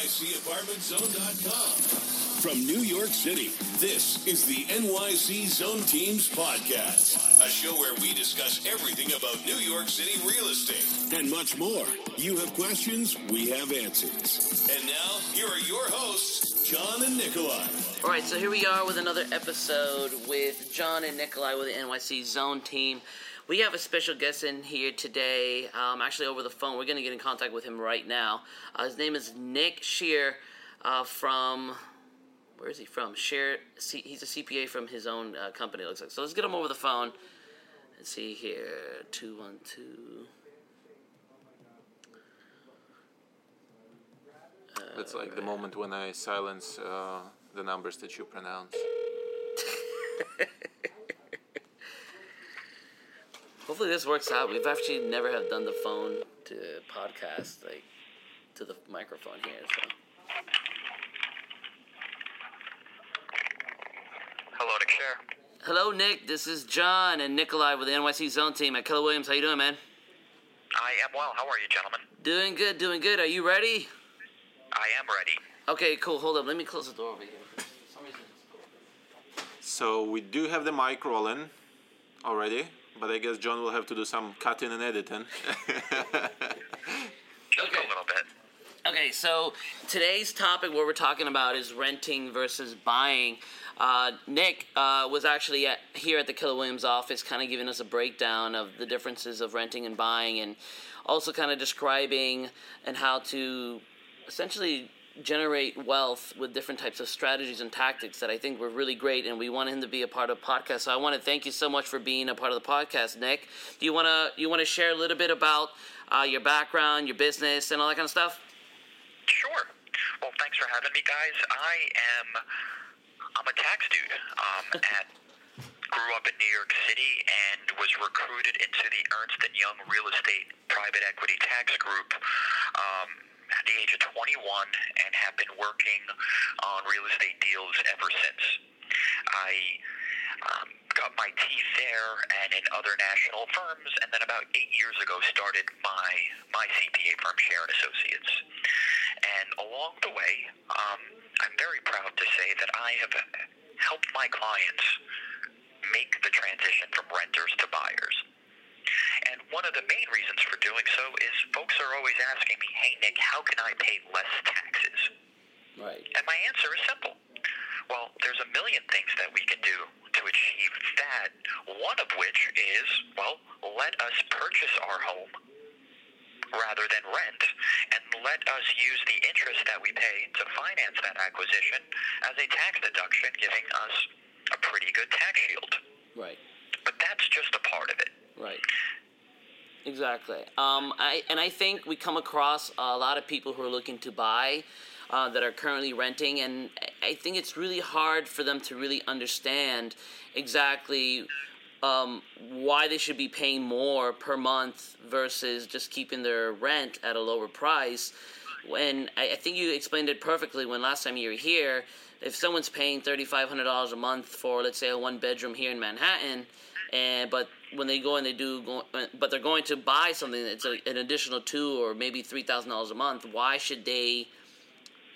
NYCApartmentZone.com. From New York City, this is the NYC Zone Teams Podcast, a show where we discuss everything about New York City real estate and much more. You have questions, we have answers. And now, here are your hosts, John and Nikolai. All right, so here we are with another episode with John and Nikolai with the NYC Zone Team. We have a special guest in here today, um, actually over the phone. We're going to get in contact with him right now. Uh, his name is Nick Shear uh, from where is he from? Share. He's a CPA from his own uh, company. It looks like. So let's get him over the phone. Let's see here. Two one two. It's like the moment when I silence uh, the numbers that you pronounce. Hopefully this works out. We've actually never have done the phone to podcast like to the microphone here. So. Hello, Nick Share. Hello, Nick. This is John and Nikolai with the NYC Zone Team at Keller Williams. How you doing, man? I am well. How are you, gentlemen? Doing good, doing good. Are you ready? I am ready. Okay, cool. Hold up. Let me close the door over here. So we do have the mic rolling already, but I guess John will have to do some cutting and editing. Okay. a little bit. Okay, so today's topic, what we're talking about, is renting versus buying. Uh, Nick uh, was actually at, here at the Keller Williams office, kind of giving us a breakdown of the differences of renting and buying, and also kind of describing and how to essentially generate wealth with different types of strategies and tactics that I think were really great, and we want him to be a part of the podcast. So I want to thank you so much for being a part of the podcast, Nick. Do you want to you want to share a little bit about uh, your background, your business, and all that kind of stuff? Sure. Well, thanks for having me, guys. I am I'm a tax dude. Um, at up in New York City and was recruited into the Ernst Young Real Estate Private Equity Tax Group. Um, at the age of 21 and have been working on real estate deals ever since. I um, got my teeth there and in other national firms, and then about eight years ago started my my CPA firm, Sharon Associates. And along the way, um, I'm very proud to say that I have helped my clients make the transition from renters to buyers. And one of the main reasons for doing so is folks are always asking me, hey, Nick, how can I pay less taxes? Right. And my answer is simple. Well, there's a million things that we can do to achieve that, one of which is, well, let us purchase our home rather than rent, and let us use the interest that we pay to finance that acquisition as a tax deduction, giving us a pretty good tax shield. Right. But that's just a part of it. Right. Exactly. Um, I and I think we come across a lot of people who are looking to buy uh, that are currently renting, and I think it's really hard for them to really understand exactly um, why they should be paying more per month versus just keeping their rent at a lower price. When I, I think you explained it perfectly when last time you were here. If someone's paying thirty five hundred dollars a month for, let's say, a one bedroom here in Manhattan, and but when they go and they do go, but they're going to buy something that's a, an additional two or maybe three thousand dollars a month why should they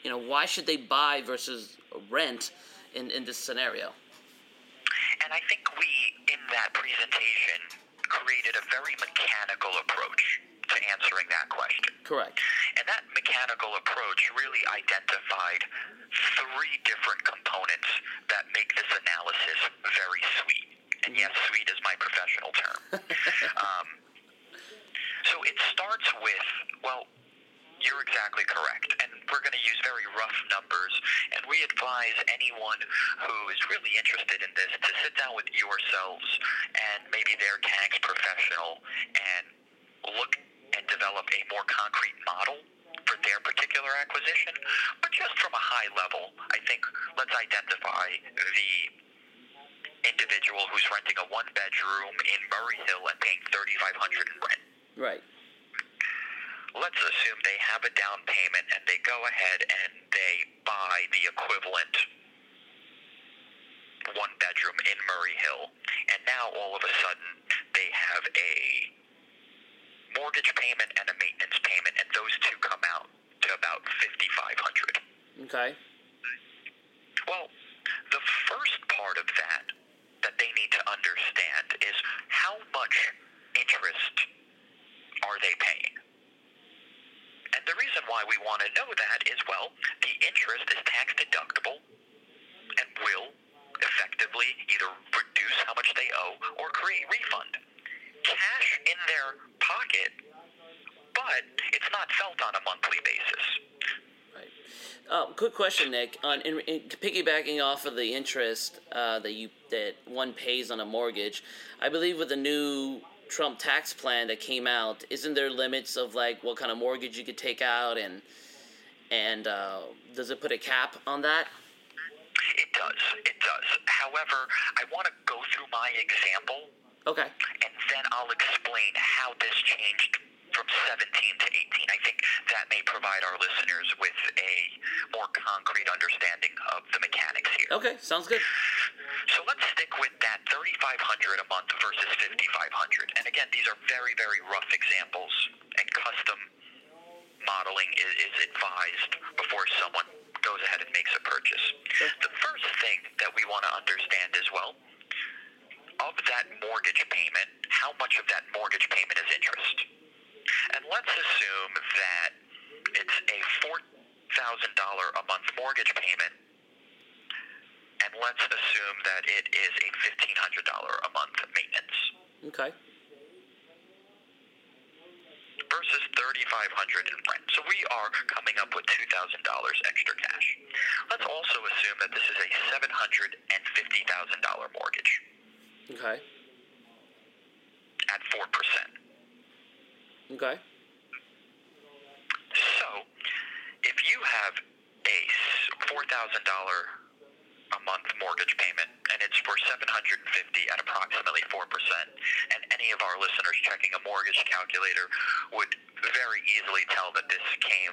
you know why should they buy versus rent in, in this scenario And I think we, in that presentation, created a very mechanical approach to answering that question. correct And that mechanical approach really identified three different components that make this analysis very sweet. And yes, sweet is my professional term. um, so it starts with, well, you're exactly correct. And we're going to use very rough numbers. And we advise anyone who is really interested in this to sit down with yourselves and maybe their tax professional and look and develop a more concrete model for their particular acquisition. But just from a high level, I think let's identify the individual who's renting a one bedroom in Murray Hill and paying 3500 in rent right let's assume they have a down payment and they go ahead and they buy the equivalent one bedroom in Murray Hill, and now all of a sudden they have a mortgage payment and a maintenance payment, and those two come out to about 5,500 Okay. Well, the first part of that that they need to understand is how much interest are they paying? And the reason why we want to know that is, well, the interest is tax deductible and will effectively either reduce how much they owe or create refund. Cash in their pocket, but it's not felt on a monthly basis. Right. Uh, quick question, Nick. On in, in, piggybacking off of the interest uh, that you that one pays on a mortgage, I believe with the new Trump tax plan that came out, isn't there limits of like what kind of mortgage you could take out and and uh, does it put a cap on that? It does. It does. However, I want to go through my example. Okay. And then I'll explain how this changed from 17 to 18. I think that may provide our listeners with a more concrete understanding of the mechanics here. Okay, sounds good. So let's stick with that 3500 a month versus 5500. And again, these are very very rough examples and custom modeling is, is advised before someone goes ahead and makes a purchase. Sure. The first thing that we want to understand as well of that mortgage payment, how much of that mortgage payment is interest? And let's assume that it's a $4,000 a month mortgage payment, and let's assume that it is a $1,500 a month maintenance Okay. versus $3,500 in rent. So we are coming up with $2,000 extra cash. Let's also assume that this is a $750,000 mortgage Okay. at 4%. Okay. So, if you have a four thousand dollar a month mortgage payment, and it's for seven hundred and fifty at approximately four percent, and any of our listeners checking a mortgage calculator would very easily tell that this came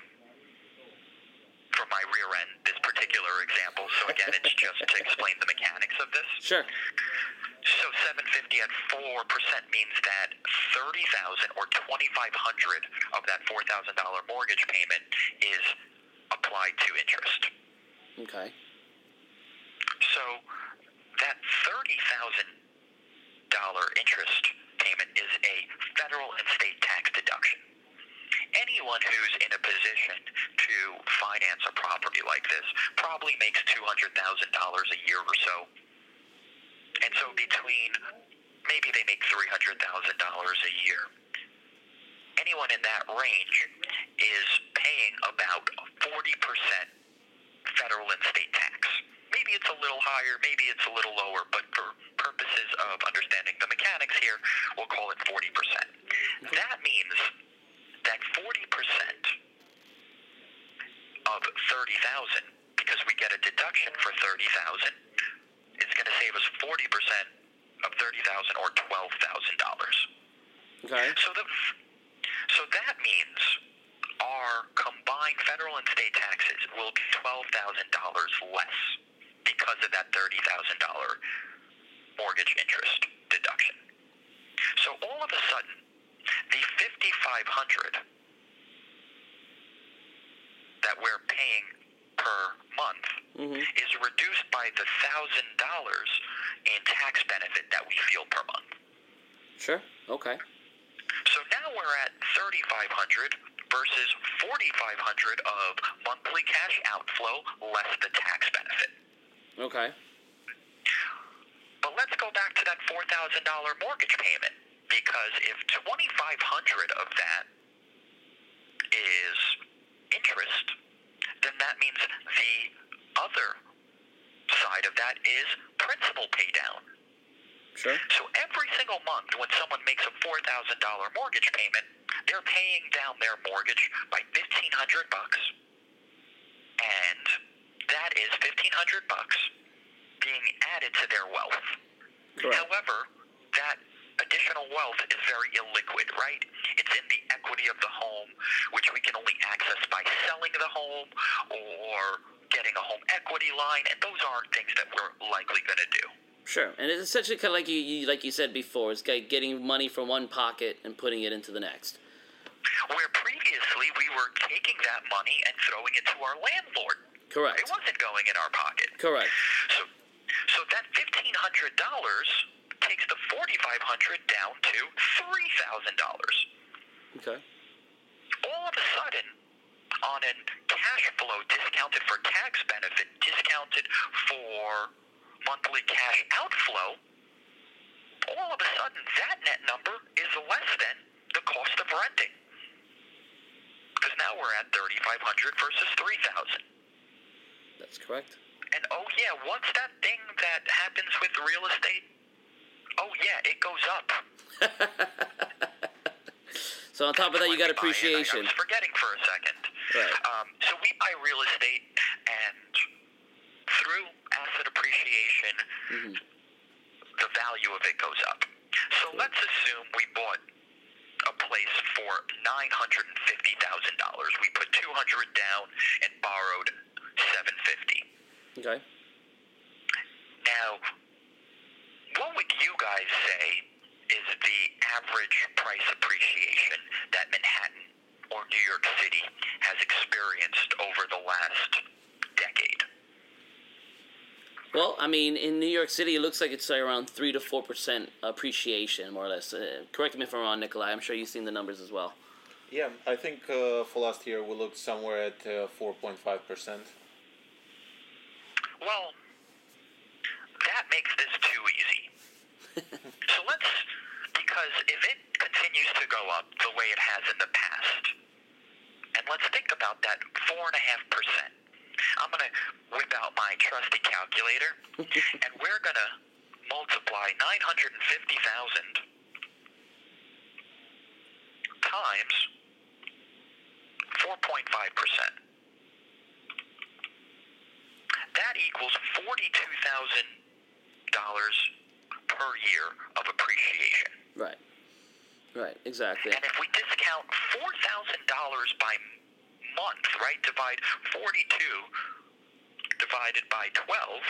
from my rear end. This particular example. So again, it's just to explain the mechanics of this. Sure. So 750 at 4% means that 30,000 or 2,500 of that $4,000 mortgage payment is applied to interest. Okay. So that $30,000 interest payment is a federal and state tax deduction. Anyone who's in a position to finance a property like this probably makes $200,000 a year or so. And so between maybe they make $300,000 a year. Anyone in that range is paying about 40% federal and state tax. Maybe it's a little higher, maybe it's a little lower, but for purposes of understanding the mechanics here, we'll call it 40%. That means that 40% of 30,000 because we get a deduction for 30,000 is going to save us 40% of 30,000 or $12,000. Okay. So the so that means our combined federal and state taxes will be twelve thousand dollars less because of that thirty thousand dollar mortgage interest deduction. So all of a sudden, the fifty five hundred that we're paying per month Mhm. is reduced by the thousand dollars in tax benefit that we feel per month. Sure. Okay. So now we're at 3,500 versus 4,500 of monthly cash outflow less the tax benefit. Okay. But let's go back to that $4,000 mortgage payment because if 2,500 of that is interest, then that means the other side of that is principal pay down. Sure. So every single month when someone makes a $4,000 mortgage payment, they're paying down their mortgage by 1500 bucks. And that is 1500 bucks being added to their wealth. Correct. However, additional wealth is very illiquid, right? It's in the equity of the home, which we can only access by selling the home or getting a home equity line, and those aren't things that we're likely going to do. Sure. And it's essentially kind of like you, you like you said before. It's like getting money from one pocket and putting it into the next. Where previously we were taking that money and throwing it to our landlord. Correct. It wasn't going in our pocket. Correct. So, so that fifteen hundred dollars takes the forty five hundred down to three thousand dollars. Okay. All of a sudden, on a cash flow discounted for tax benefit, discounted for monthly cash outflow, all of a sudden that net number is less than the cost of renting. Because now we're at thirty five hundred versus three thousand. That's correct. And oh yeah, what's that thing that happens with real estate? Oh yeah, it goes up. So on top of that, you got it, I- appreciation. I, was forgetting for a second. Right. Um, so we buy real estate, and through asset appreciation, Mm-hmm. the value of it goes up. So let's assume we bought a place for nine hundred and fifty thousand dollars. We put two hundred down and borrowed seven fifty. Okay. Now, what would you guys say is the average price appreciation that Manhattan or New York City has experienced over the last decade? Well, I mean, in New York City, it looks like it's around three to four percent appreciation, more or less. Uh, correct me if I'm wrong, Nikolai. I'm sure you've seen the numbers as well. Yeah, I think uh, for last year we looked somewhere at uh, 4.5%. Well, that makes this too easy. So let's, because if it continues to go up the way it has in the past, and let's think about that four and a half percent. I'm gonna whip out my trusty calculator, and we're gonna multiply nine hundred and fifty thousand times four point five percent. That equals forty-two thousand dollars per year of appreciation. Right. Right. Exactly. And if we discount four thousand dollars by month, right? Divide forty-two divided by twelve.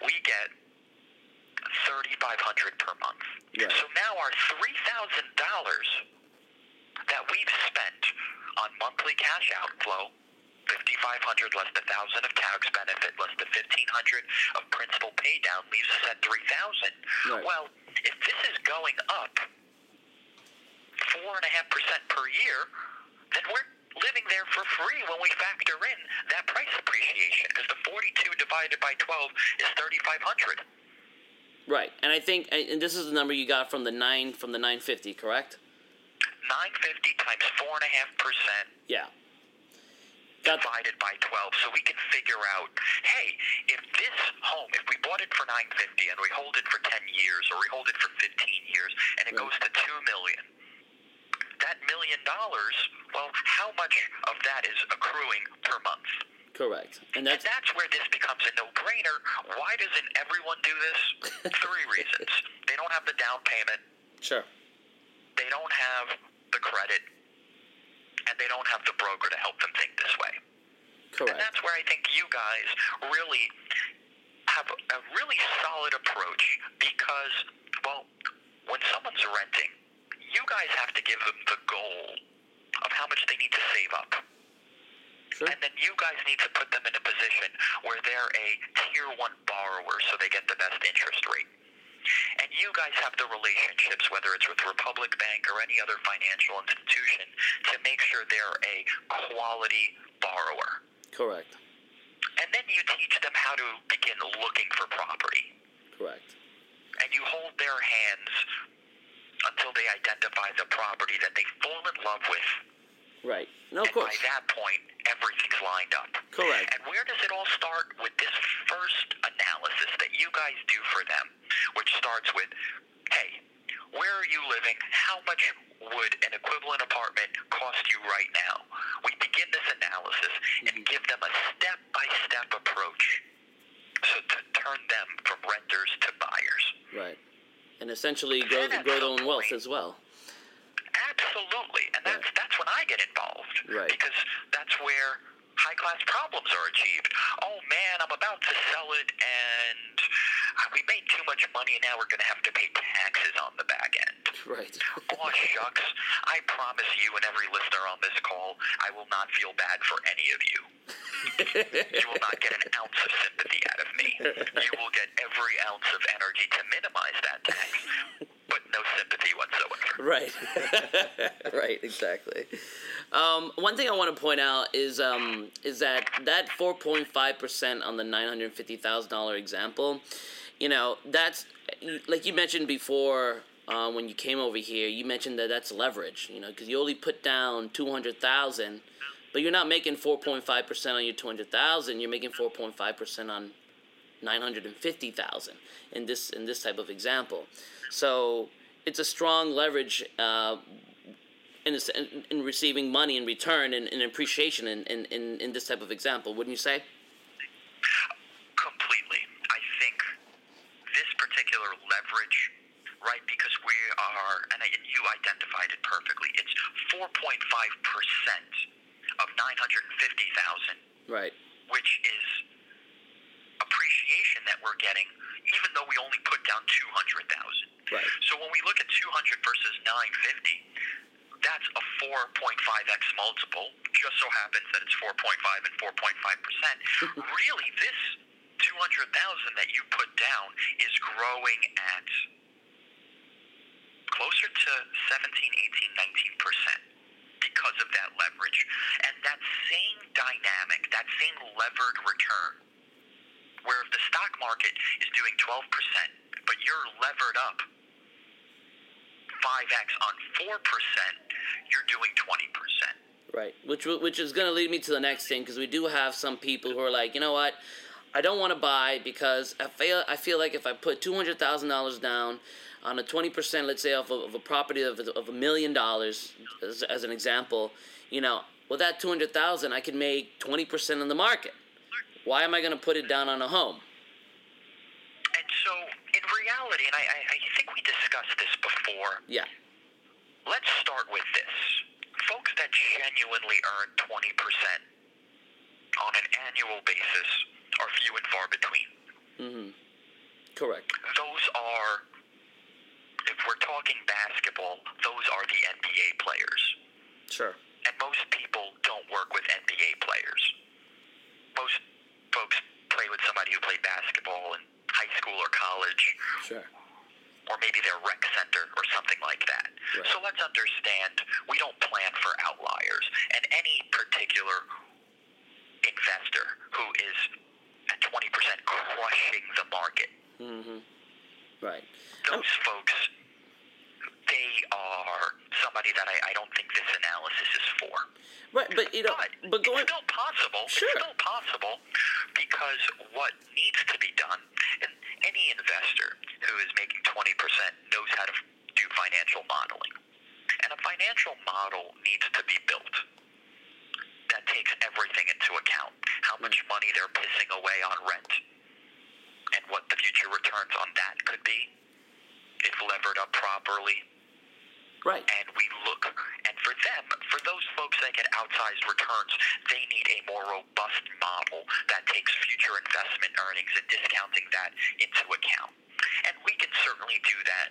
We get thirty-five hundred per month. Right. So now our three thousand dollars that we've spent on monthly cash outflow, fifty-five hundred less the thousand of tax benefit, less the fifteen hundred of principal pay down, leaves us at three thousand. Right. Well, if this is going up four and a half percent per year, then we're living there for free when we factor in that price appreciation because the forty-two divided by twelve is thirty-five hundred. Right. And I think, and this is the number you got from the nine from the 950, correct? 950 times 4.5% Yeah. Got divided by 12. So we can figure out, hey, if this home, if we bought it for 950 and we hold it for 10 years or we hold it for 15 years and it Right. goes to 2 million, that million dollars, well, how much of that is accruing per month? correct. And And that's that's where this becomes a no-brainer. Why doesn't everyone do this? Three reasons. They don't have the down payment. sure. they don't have the credit, and they don't have the broker to help them think this way. Correct. And that's where I think you guys really have a really solid approach because, well, when someone's renting, you guys have to give them the goal of how much they need to save up. Sure. And then you guys need to put them in a position where they're a tier one borrower so they get the best interest rate. And you guys have the relationships, whether it's with Republic Bank or any other financial institution, to make sure they're a quality borrower. Correct. And then you teach them how to begin looking for property. Correct. And you hold their hands until they identify the property that they fall in love with. Right. No, of and course. by that point, everything's lined up. Correct. And where does it all start with this first analysis that you guys do for them, which starts with, hey, where are you living? How much would an equivalent apartment cost you right now? We begin this analysis and mm-hmm. give them a step-by-step approach so to turn them from renters to buyers. Right. And essentially grow grow their own wealth as well. Absolutely, and that's that's when I get involved. Right. Because that's where high class problems are achieved. Oh man, I'm about to sell it, and we made too much money, and now we're going to have to pay taxes on the back end. Right. oh, shucks. I promise you and every listener on this call, I will not feel bad for any of you. you will not get an ounce of sympathy out of me. You will get every ounce of energy to minimize that tax, but no sympathy whatsoever. Right. right. Exactly. Um, one thing I want to point out is um, is that that 4.5 percent on the 950 thousand dollar example, you know, that's like you mentioned before uh, when you came over here. You mentioned that that's leverage, you know, because you only put down 200,000, but you're not making 4.5 percent on your 200,000. You're making 4.5 percent on 950,000 in this in this type of example. So it's a strong leverage uh, in, in, in, receiving money in return and, and appreciation in, in, in, this type of example, wouldn't you say? Completely. I think this particular leverage, right, because we are, and you identified it perfectly, it's 4.5% of 950,000. Right. Which is appreciation that we're getting, even though we only put down 200,000. Right. So when we look at 200 versus 950, that's a 4.5x multiple. Just so happens that it's 4.5 and 4.5 percent. really, this 200,000 that you put down is growing at closer to 17, 18, 19 percent because of that leverage. And that same dynamic, that same levered return, where if the stock market is doing 12%, but you're levered up 5x on 4%, you're doing 20%. Right, which which is going to lead me to the next thing because we do have some people who are like, you know what, I don't want to buy because I feel I feel like if I put two hundred thousand dollars down on a twenty percent, let's say, of a, of a property of, of a million dollars, as, an example, you know, with that two hundred thousand, I can make twenty percent on the market. Why am I going to put it down on a home? And so, in reality, and I, I, I think we discussed this before. Yeah. Let's start with this. Folks that genuinely earn 20% on an annual basis are few and far between. Mm-hmm. Correct. Those are, if we're talking basketball, those are the NBA players. Sure. And most people don't work with NBA players. Most folks play with somebody who played basketball in high school or college. Sure. Or maybe their rec center or something like that. Right. So let's understand we don't plan for outliers. And any particular investor who is at 20% crushing the market. Mm-hmm. Right. Those um, folks, they are somebody that I, I don't think this analysis is for. Right, but you know, but, but going, it's still possible. Sure. It's still possible because what needs to be done, and any investor who is making 20% knows how to do financial modeling. And a financial model needs to be built that takes everything into account. How much hmm. money they're pissing away on rent and what the future returns on that could be if levered up properly Right. And we look, and for them, for those folks that get outsized returns, they need a more robust model that takes future investment earnings and discounting that into account. And we can certainly do that.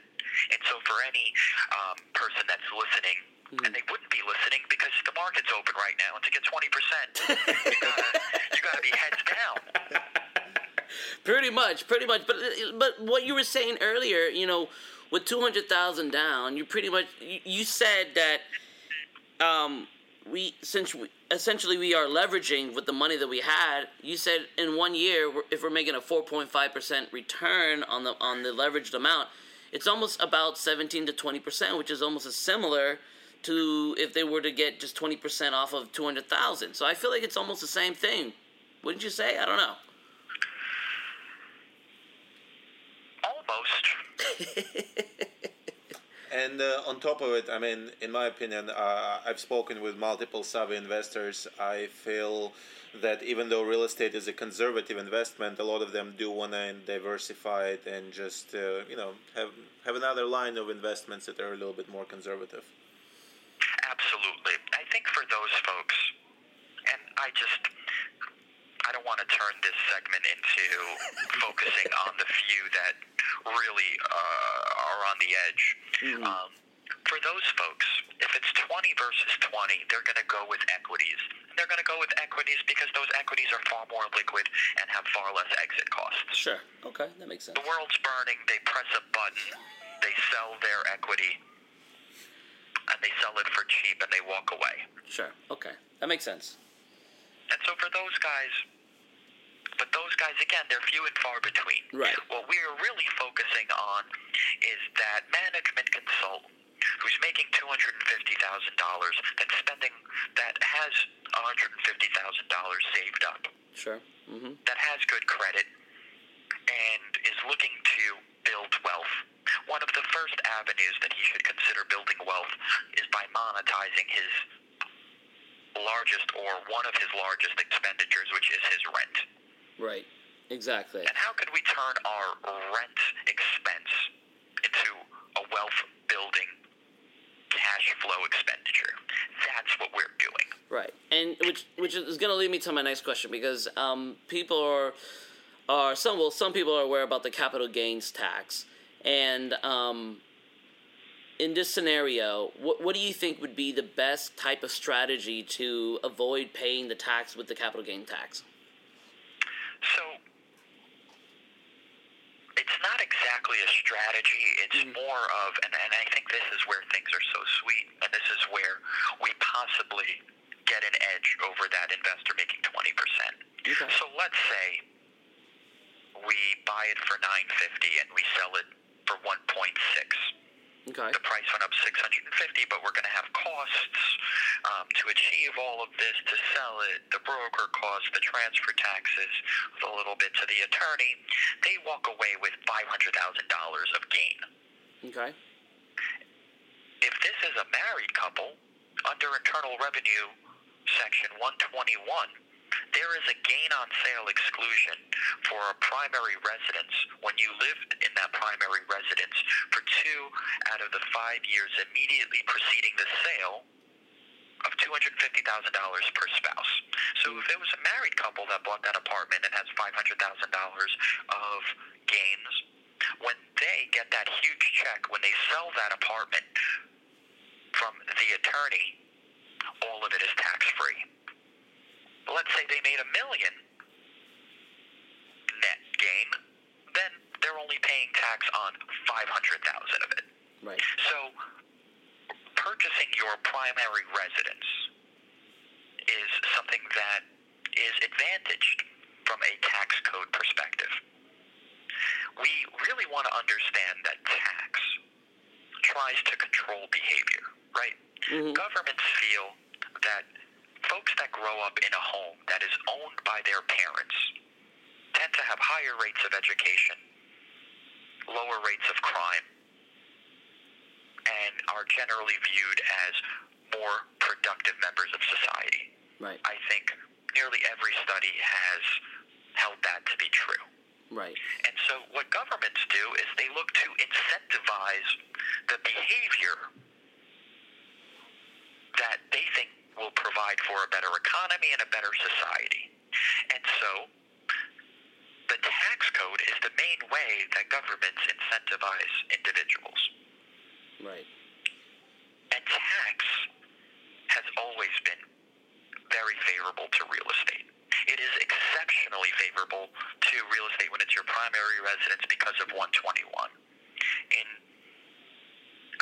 And so for any um, person that's listening, mm. and they wouldn't be listening because the market's open right now, and to get 20%, you gotta, you gotta be heads down. Pretty much, pretty much. But but what you were saying earlier, you know, with 200,000 down, you pretty much you, said that um, we since we, essentially we are leveraging with the money that we had. You said in one year, if we're making a 4.5 percent return on the on the leveraged amount, it's almost about 17 to 20 percent, which is almost as similar to if they were to get just 20 percent off of 200,000. So I feel like it's almost the same thing. Wouldn't you say? I don't know. and uh, on top of it, I mean, in my opinion, uh, I've spoken with multiple savvy investors. I feel that even though real estate is a conservative investment, a lot of them do want to diversify it and just uh, you know have have another line of investments that are a little bit more conservative. Absolutely, I think for those folks, and I just I don't want to turn this segment into focusing on the few that really uh, are on the edge. Mm-hmm. Um, for those folks, if it's 20 versus 20, they're going to go with equities. And they're going to go with equities because those equities are far more liquid and have far less exit costs. Sure. Okay, that makes sense. The world's burning. They press a button. They sell their equity. And they sell it for cheap and they walk away. Sure. Okay, that makes sense. And so for those guys, but those guys, again, they're few and far between. Right. What we're really focusing on is that management consultant who's making $250,000 that's spending, that has $150,000 saved up, Sure. Mm-hmm. that has good credit, and is looking to build wealth. One of the first avenues that he should consider building wealth is by monetizing his largest or one of his largest expenditures, which is his rent. Right. Exactly. And how could we turn our rent expense into a wealth building cash flow expenditure? That's what we're doing. Right, and which which is going to lead me to my next question because um, people are are some well some people are aware about the capital gains tax, and um, in this scenario, what what do you think would be the best type of strategy to avoid paying the tax with the capital gain tax? So it's not exactly a strategy. It's mm. more of, and, and I think this is where things are so sweet, and this is where we possibly get an edge over that investor making 20%. Okay. So let's say we buy it for 950 and we sell it for 1.6. Okay, The price went up 650, but we're going to have costs um, to achieve all of this to sell it, the broker costs, the transfer taxes, a little bit to the attorney. They walk away with $500,000 of gain. okay, If this is a married couple, under Internal Revenue Section 121, there is a gain on sale exclusion for a primary residence when you lived in that primary residence for two out of the five years immediately preceding the sale of $250,000 per spouse. So if it was a married couple that bought that apartment and has $500,000 of gains, when they get that huge check, when they sell that apartment from the attorney, all of it is tax free. Let's say they made a million net gain, then they're only paying tax on 500,000 of it. right, So purchasing your primary residence is something that is advantaged from a tax code perspective. We really want to understand that tax tries to control behavior, right? Mhm. Governments feel that folks that grow up in a home that is owned by their parents tend to have higher rates of education, lower rates of crime, and are generally viewed as more productive members of society. right, I think nearly every study has held that to be true. right, And so what governments do is they look to incentivize the behavior that they think provide for a better economy and a better society. And so the tax code is the main way that governments incentivize individuals. right, And tax has always been very favorable to real estate. It is exceptionally favorable to real estate when it's your primary residence because of 121.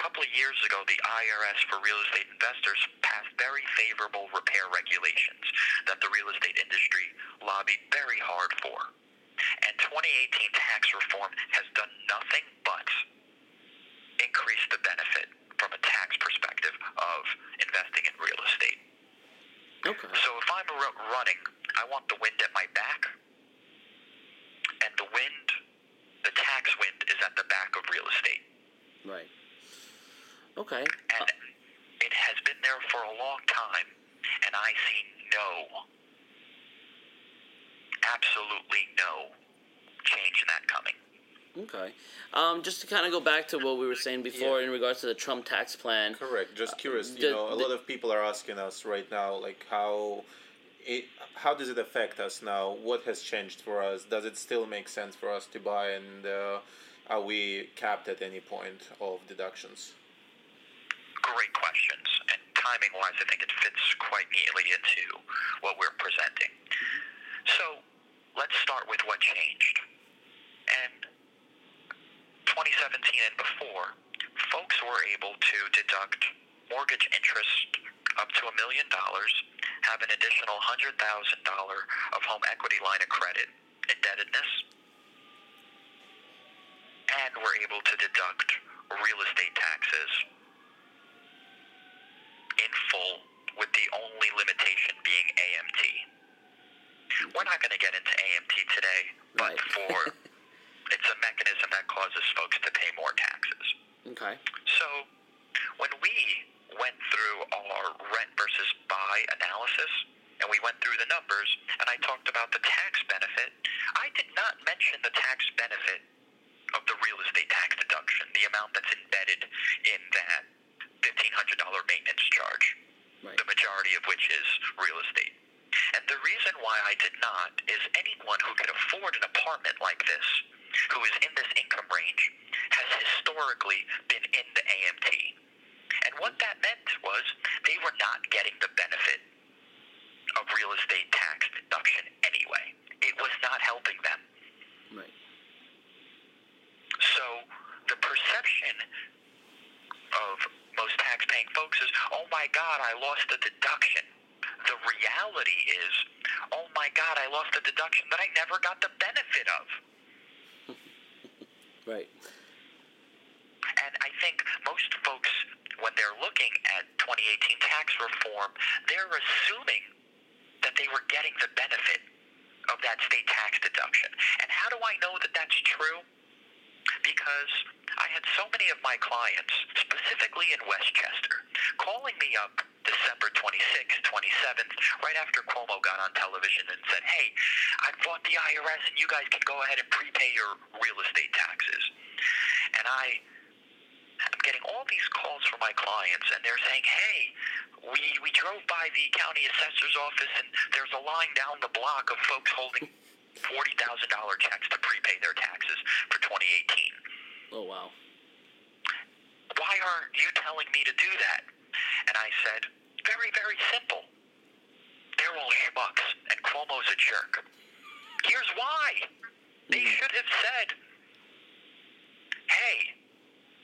Couple of years ago, the IRS for real estate investors passed very favorable repair regulations that the real estate industry lobbied very hard for. And 2018 tax reform has done nothing but increase the benefit from a tax perspective of investing in real estate. okay, So if I'm ru- running, I want the wind at my back, and the wind, the tax wind, is at the back of real estate. right, okay, And it has been there for a long time, and I see no, absolutely no change in that coming. okay. Um, just to kind of go back to what we were saying before Yeah. in regards to the Trump tax plan. Correct. Just curious. the- You know, a the- lot of people are asking us right now, like how. It, how does it affect us now? What has changed for us? Does it still make sense for us to buy? And uh, are we capped at any point of deductions? Great questions, and timing wise, I think it fits quite neatly into what we're presenting. Mm-hmm. So let's start with what changed. And 2017 and before, folks were able to deduct mortgage interest up to a million dollars, have an additional $100,000 of home equity line of credit indebtedness, and were able to deduct real estate taxes in full with the only limitation being AMT. We're not going to get into AMT today, but Right. for it's a mechanism that causes folks to pay more taxes. Okay. So when we went through our rent versus buy analysis and we went through the numbers and I talked about the tax benefit, I did not mention the tax benefit of the real estate tax deduction, the amount that's embedded in that $1,500 maintenance charge, Right. the majority of which is real estate. And the reason why I did not is anyone who could afford an apartment like this, who is in this income range, has historically been in the AMT. And what that meant was they were not getting the benefit of real estate tax deduction anyway. It was not helping them. Right. So the perception of most tax-paying folks is, oh my God, I lost a deduction. The reality is, oh my God, I lost a deduction that I never got the benefit of. Right. And I think most folks, when they're looking at 2018 tax reform, they're assuming that they were getting the benefit of that state tax deduction. And how do I know that that's true? Because I had so many of my clients, specifically in Westchester, calling me up December 26th, 27th, right after Cuomo got on television and said, hey, I fought the IRS and you guys can go ahead and prepay your real estate taxes. And I I'm getting all these calls from my clients, and they're saying, "Hey, we we drove by the county assessor's office, and there's a line down the block of folks holding forty thousand dollar checks to prepay their taxes for 2018. Oh wow. Why aren't you telling me to do that?" And I said, "Very, very simple. They're all schmucks, and Cuomo's a jerk. Here's why. They hmm. should have said." Hey,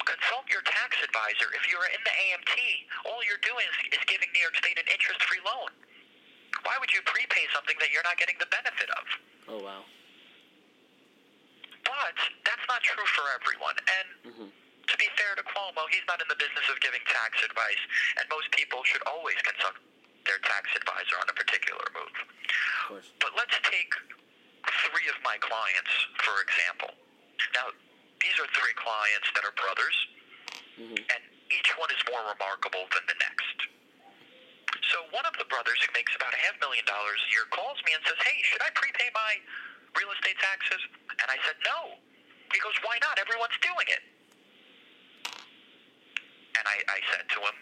consult your tax advisor. If you're in the AMT, all you're doing is, is giving New York State an interest-free loan. Why would you prepay something that you're not getting the benefit of? Oh wow. Not true for everyone. And Mhm. to be fair to Cuomo, he's not in the business of giving tax advice, and most people should always consult their tax advisor on a particular move. But let's take three of my clients, for example. Now, these are three clients that are brothers, Mhm. and each one is more remarkable than the next. So one of the brothers who makes about a half million dollars a year calls me and says, hey, should I prepay my real estate taxes? And I said, no. He goes, why not? Everyone's doing it. And I, I said to him,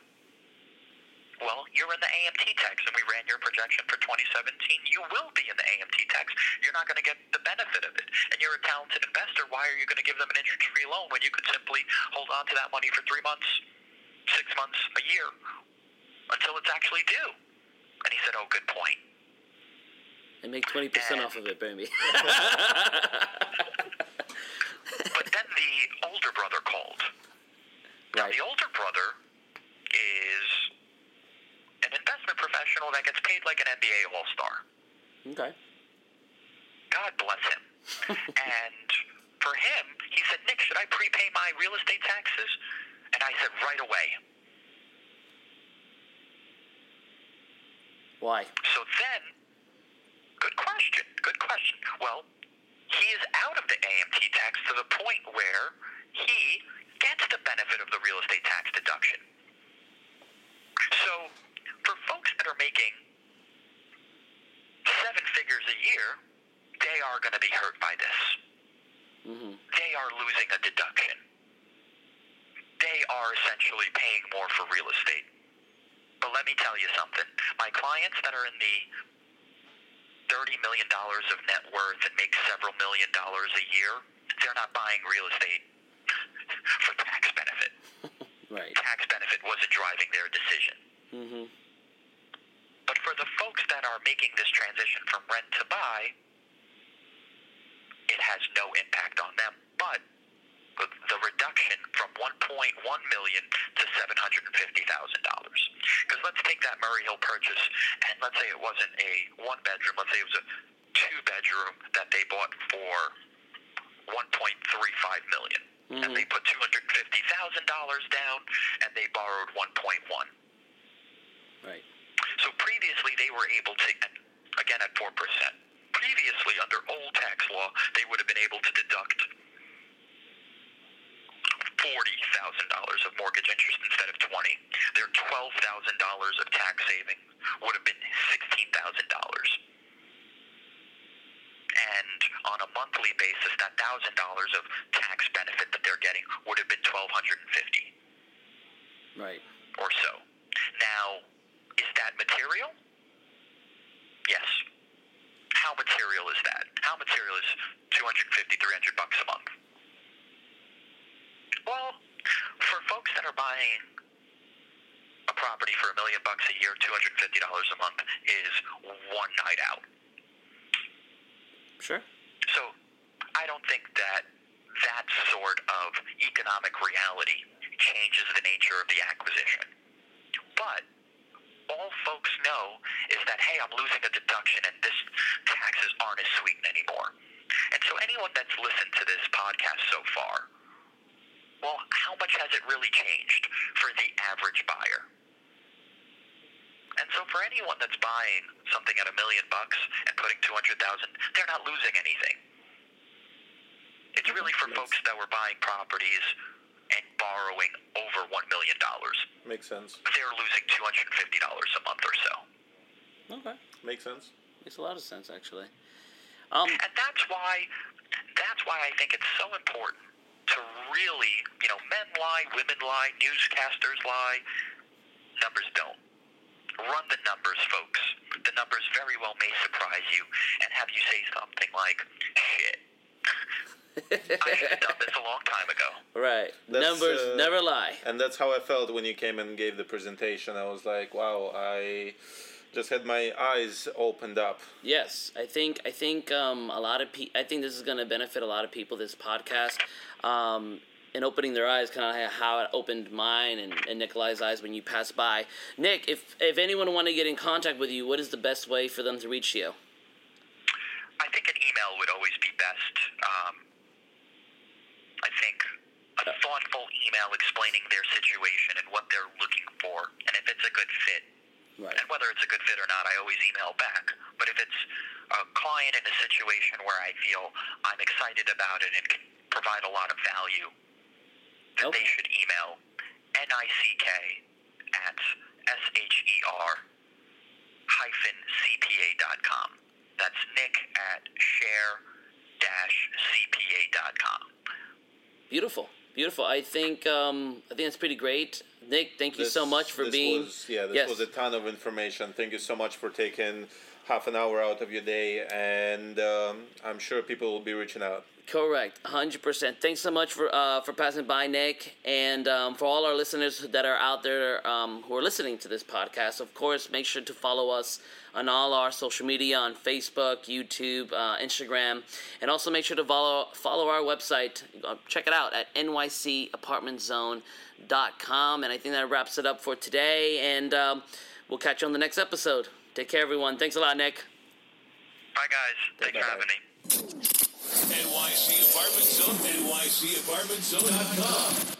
well, you're in the AMT tax, and we ran your projection for 2017. You will be in the AMT tax. You're not going to get the benefit of it. And you're a talented investor. Why are you going to give them an interest-free loan when you could simply hold on to that money for three months, six months, a year, until it's actually due? And he said, oh, good point. And make twenty percent off of it, baby. But then the older brother called. Now, right. the older brother is an investment professional that gets paid like an NBA All Star. Okay. God bless him. and for him, he said, Nick, should I prepay my real estate taxes? And I said, right away. Why? So then, good question, good question. Well, he is out of the AMT tax to the point where he gets the benefit of the real estate tax deduction. So, for folks that are making seven figures a year, they are going to be hurt by this. Mhm. They are losing a deduction. They are essentially paying more for real estate. But let me tell you something. My clients that are in the $30 million of net worth and make several million dollars a year, they're not buying real estate for tax benefit. Right. Tax benefit wasn't driving their decision. Mm-hmm. But for the folks that are making this transition from rent to buy, it has no impact on them. But the reduction from 1.1 million to 750 thousand dollars. Because let's take that Murray Hill purchase, and let's say it wasn't a one bedroom. Let's say it was a two bedroom that they bought for 1.35 million. Mm-hmm. and they put two hundred fifty thousand dollars down, and they borrowed one point one. Right. So previously, they were able to, again at four percent. Previously, under old tax law, they would have been able to deduct forty thousand dollars of mortgage interest instead of twenty. Their twelve thousand dollars of tax savings would have been sixteen thousand dollars. And on a monthly basis, that thousand dollars of tax benefit that they're getting would have been twelve hundred and fifty. Right. Or so. Now, is that material? Yes. How material is that? How material is 250, 300 bucks a month? Well, for folks that are buying a property for a million bucks a year, two hundred fifty dollars a month is one night out. Sure. So, I don't think that that sort of economic reality changes the nature of the acquisition. But all folks know is that hey, I'm losing a deduction, and this taxes aren't as sweet anymore. And so, anyone that's listened to this podcast so far well, how much has it really changed for the average buyer? And so for anyone that's buying something at a million bucks and putting 200,000, they're not losing anything. It's really for folks that were buying properties and borrowing over $1 million. Makes sense. They're losing $250 a month or so. Okay. Makes sense. Makes a lot of sense, actually. Um, and that's why, that's why I think it's so important to really, you know, men lie, women lie, newscasters lie. Numbers don't. Run the numbers, folks. The numbers very well may surprise you and have you say something like, shit. I should have done this a long time ago. Right. That's, numbers uh, never lie. And that's how I felt when you came and gave the presentation. I was like, wow, I just had my eyes opened up. Yes, I think I think um, a lot of pe- I think this is going to benefit a lot of people. This podcast, um, in opening their eyes, kind of how it opened mine and, and Nikolai's eyes when you passed by. Nick, if if anyone want to get in contact with you, what is the best way for them to reach you? I think an email would always be best. Um, I think a thoughtful email explaining their situation and what they're looking for, and if it's a good fit Right. And whether it's a good fit or not, I always email back. But if it's a client in a situation where I feel I'm excited about it and can provide a lot of value, then okay. they should email NICK at SHER hyphen CPA.com. That's Nick at Sher CPA.com. Beautiful. Beautiful. I think um, I think that's pretty great. Nick, thank you this, so much for being. Was, yeah, this yes. was a ton of information. Thank you so much for taking half an hour out of your day, and um, I'm sure people will be reaching out. Correct, 100%. Thanks so much for uh, for passing by, Nick, and um, for all our listeners that are out there um, who are listening to this podcast. Of course, make sure to follow us on all our social media on Facebook, YouTube, uh, Instagram, and also make sure to follow follow our website. Check it out at nycapartmentzone.com. And I think that wraps it up for today. And um, we'll catch you on the next episode. Take care, everyone. Thanks a lot, Nick. Bye, guys. Thanks Bye-bye. for having me. NYC Apartment Zone, NYCApartmentZone.com.